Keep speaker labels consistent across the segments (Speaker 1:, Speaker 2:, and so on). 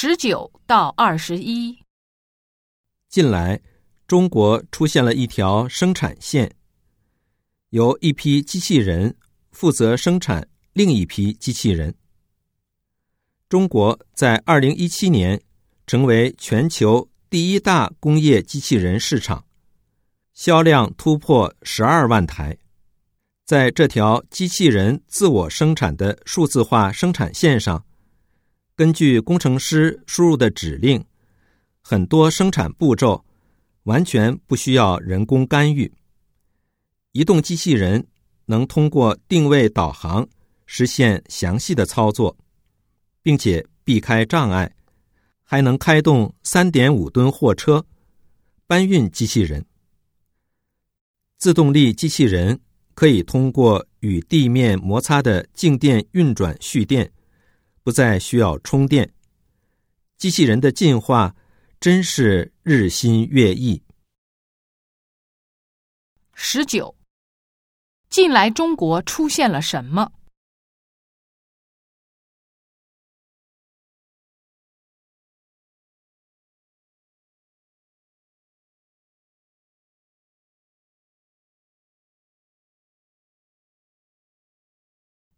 Speaker 1: 十九到二十一。
Speaker 2: 近来，中国出现了一条生产线，由一批机器人负责生产另一批机器人。中国在二零一七年成为全球第一大工业机器人市场，销量突破十二万台。在这条机器人自我生产的数字化生产线上，根据工程师输入的指令，很多生产步骤完全不需要人工干预。移动机器人能通过定位导航实现详细的操作，并且避开障碍，还能开动三点五吨货车搬运机器人。自动力机器人。可以通过与地面摩擦的静电运转蓄电，不再需要充电。机器人的进化真是日新月异。
Speaker 1: 十九，近来中国出现了什么？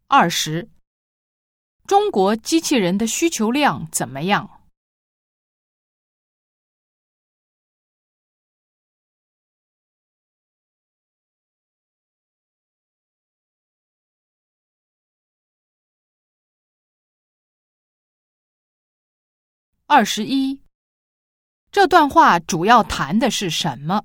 Speaker 1: 二十，中国机器人的需求量怎么样？二十一，这段话主要谈的是什么？